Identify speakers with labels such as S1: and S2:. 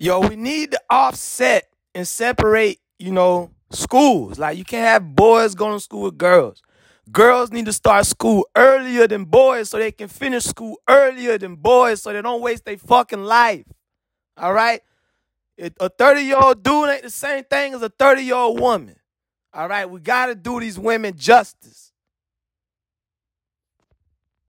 S1: Yo, we need to offset and separate, you know, schools. Like you can't have boys going to school with girls. Girls need to start school earlier than boys so they can finish school earlier than boys so they don't waste their fucking life. All right? A 30 year old dude ain't the same thing as a 30 year old woman. All right? We got to do these women justice.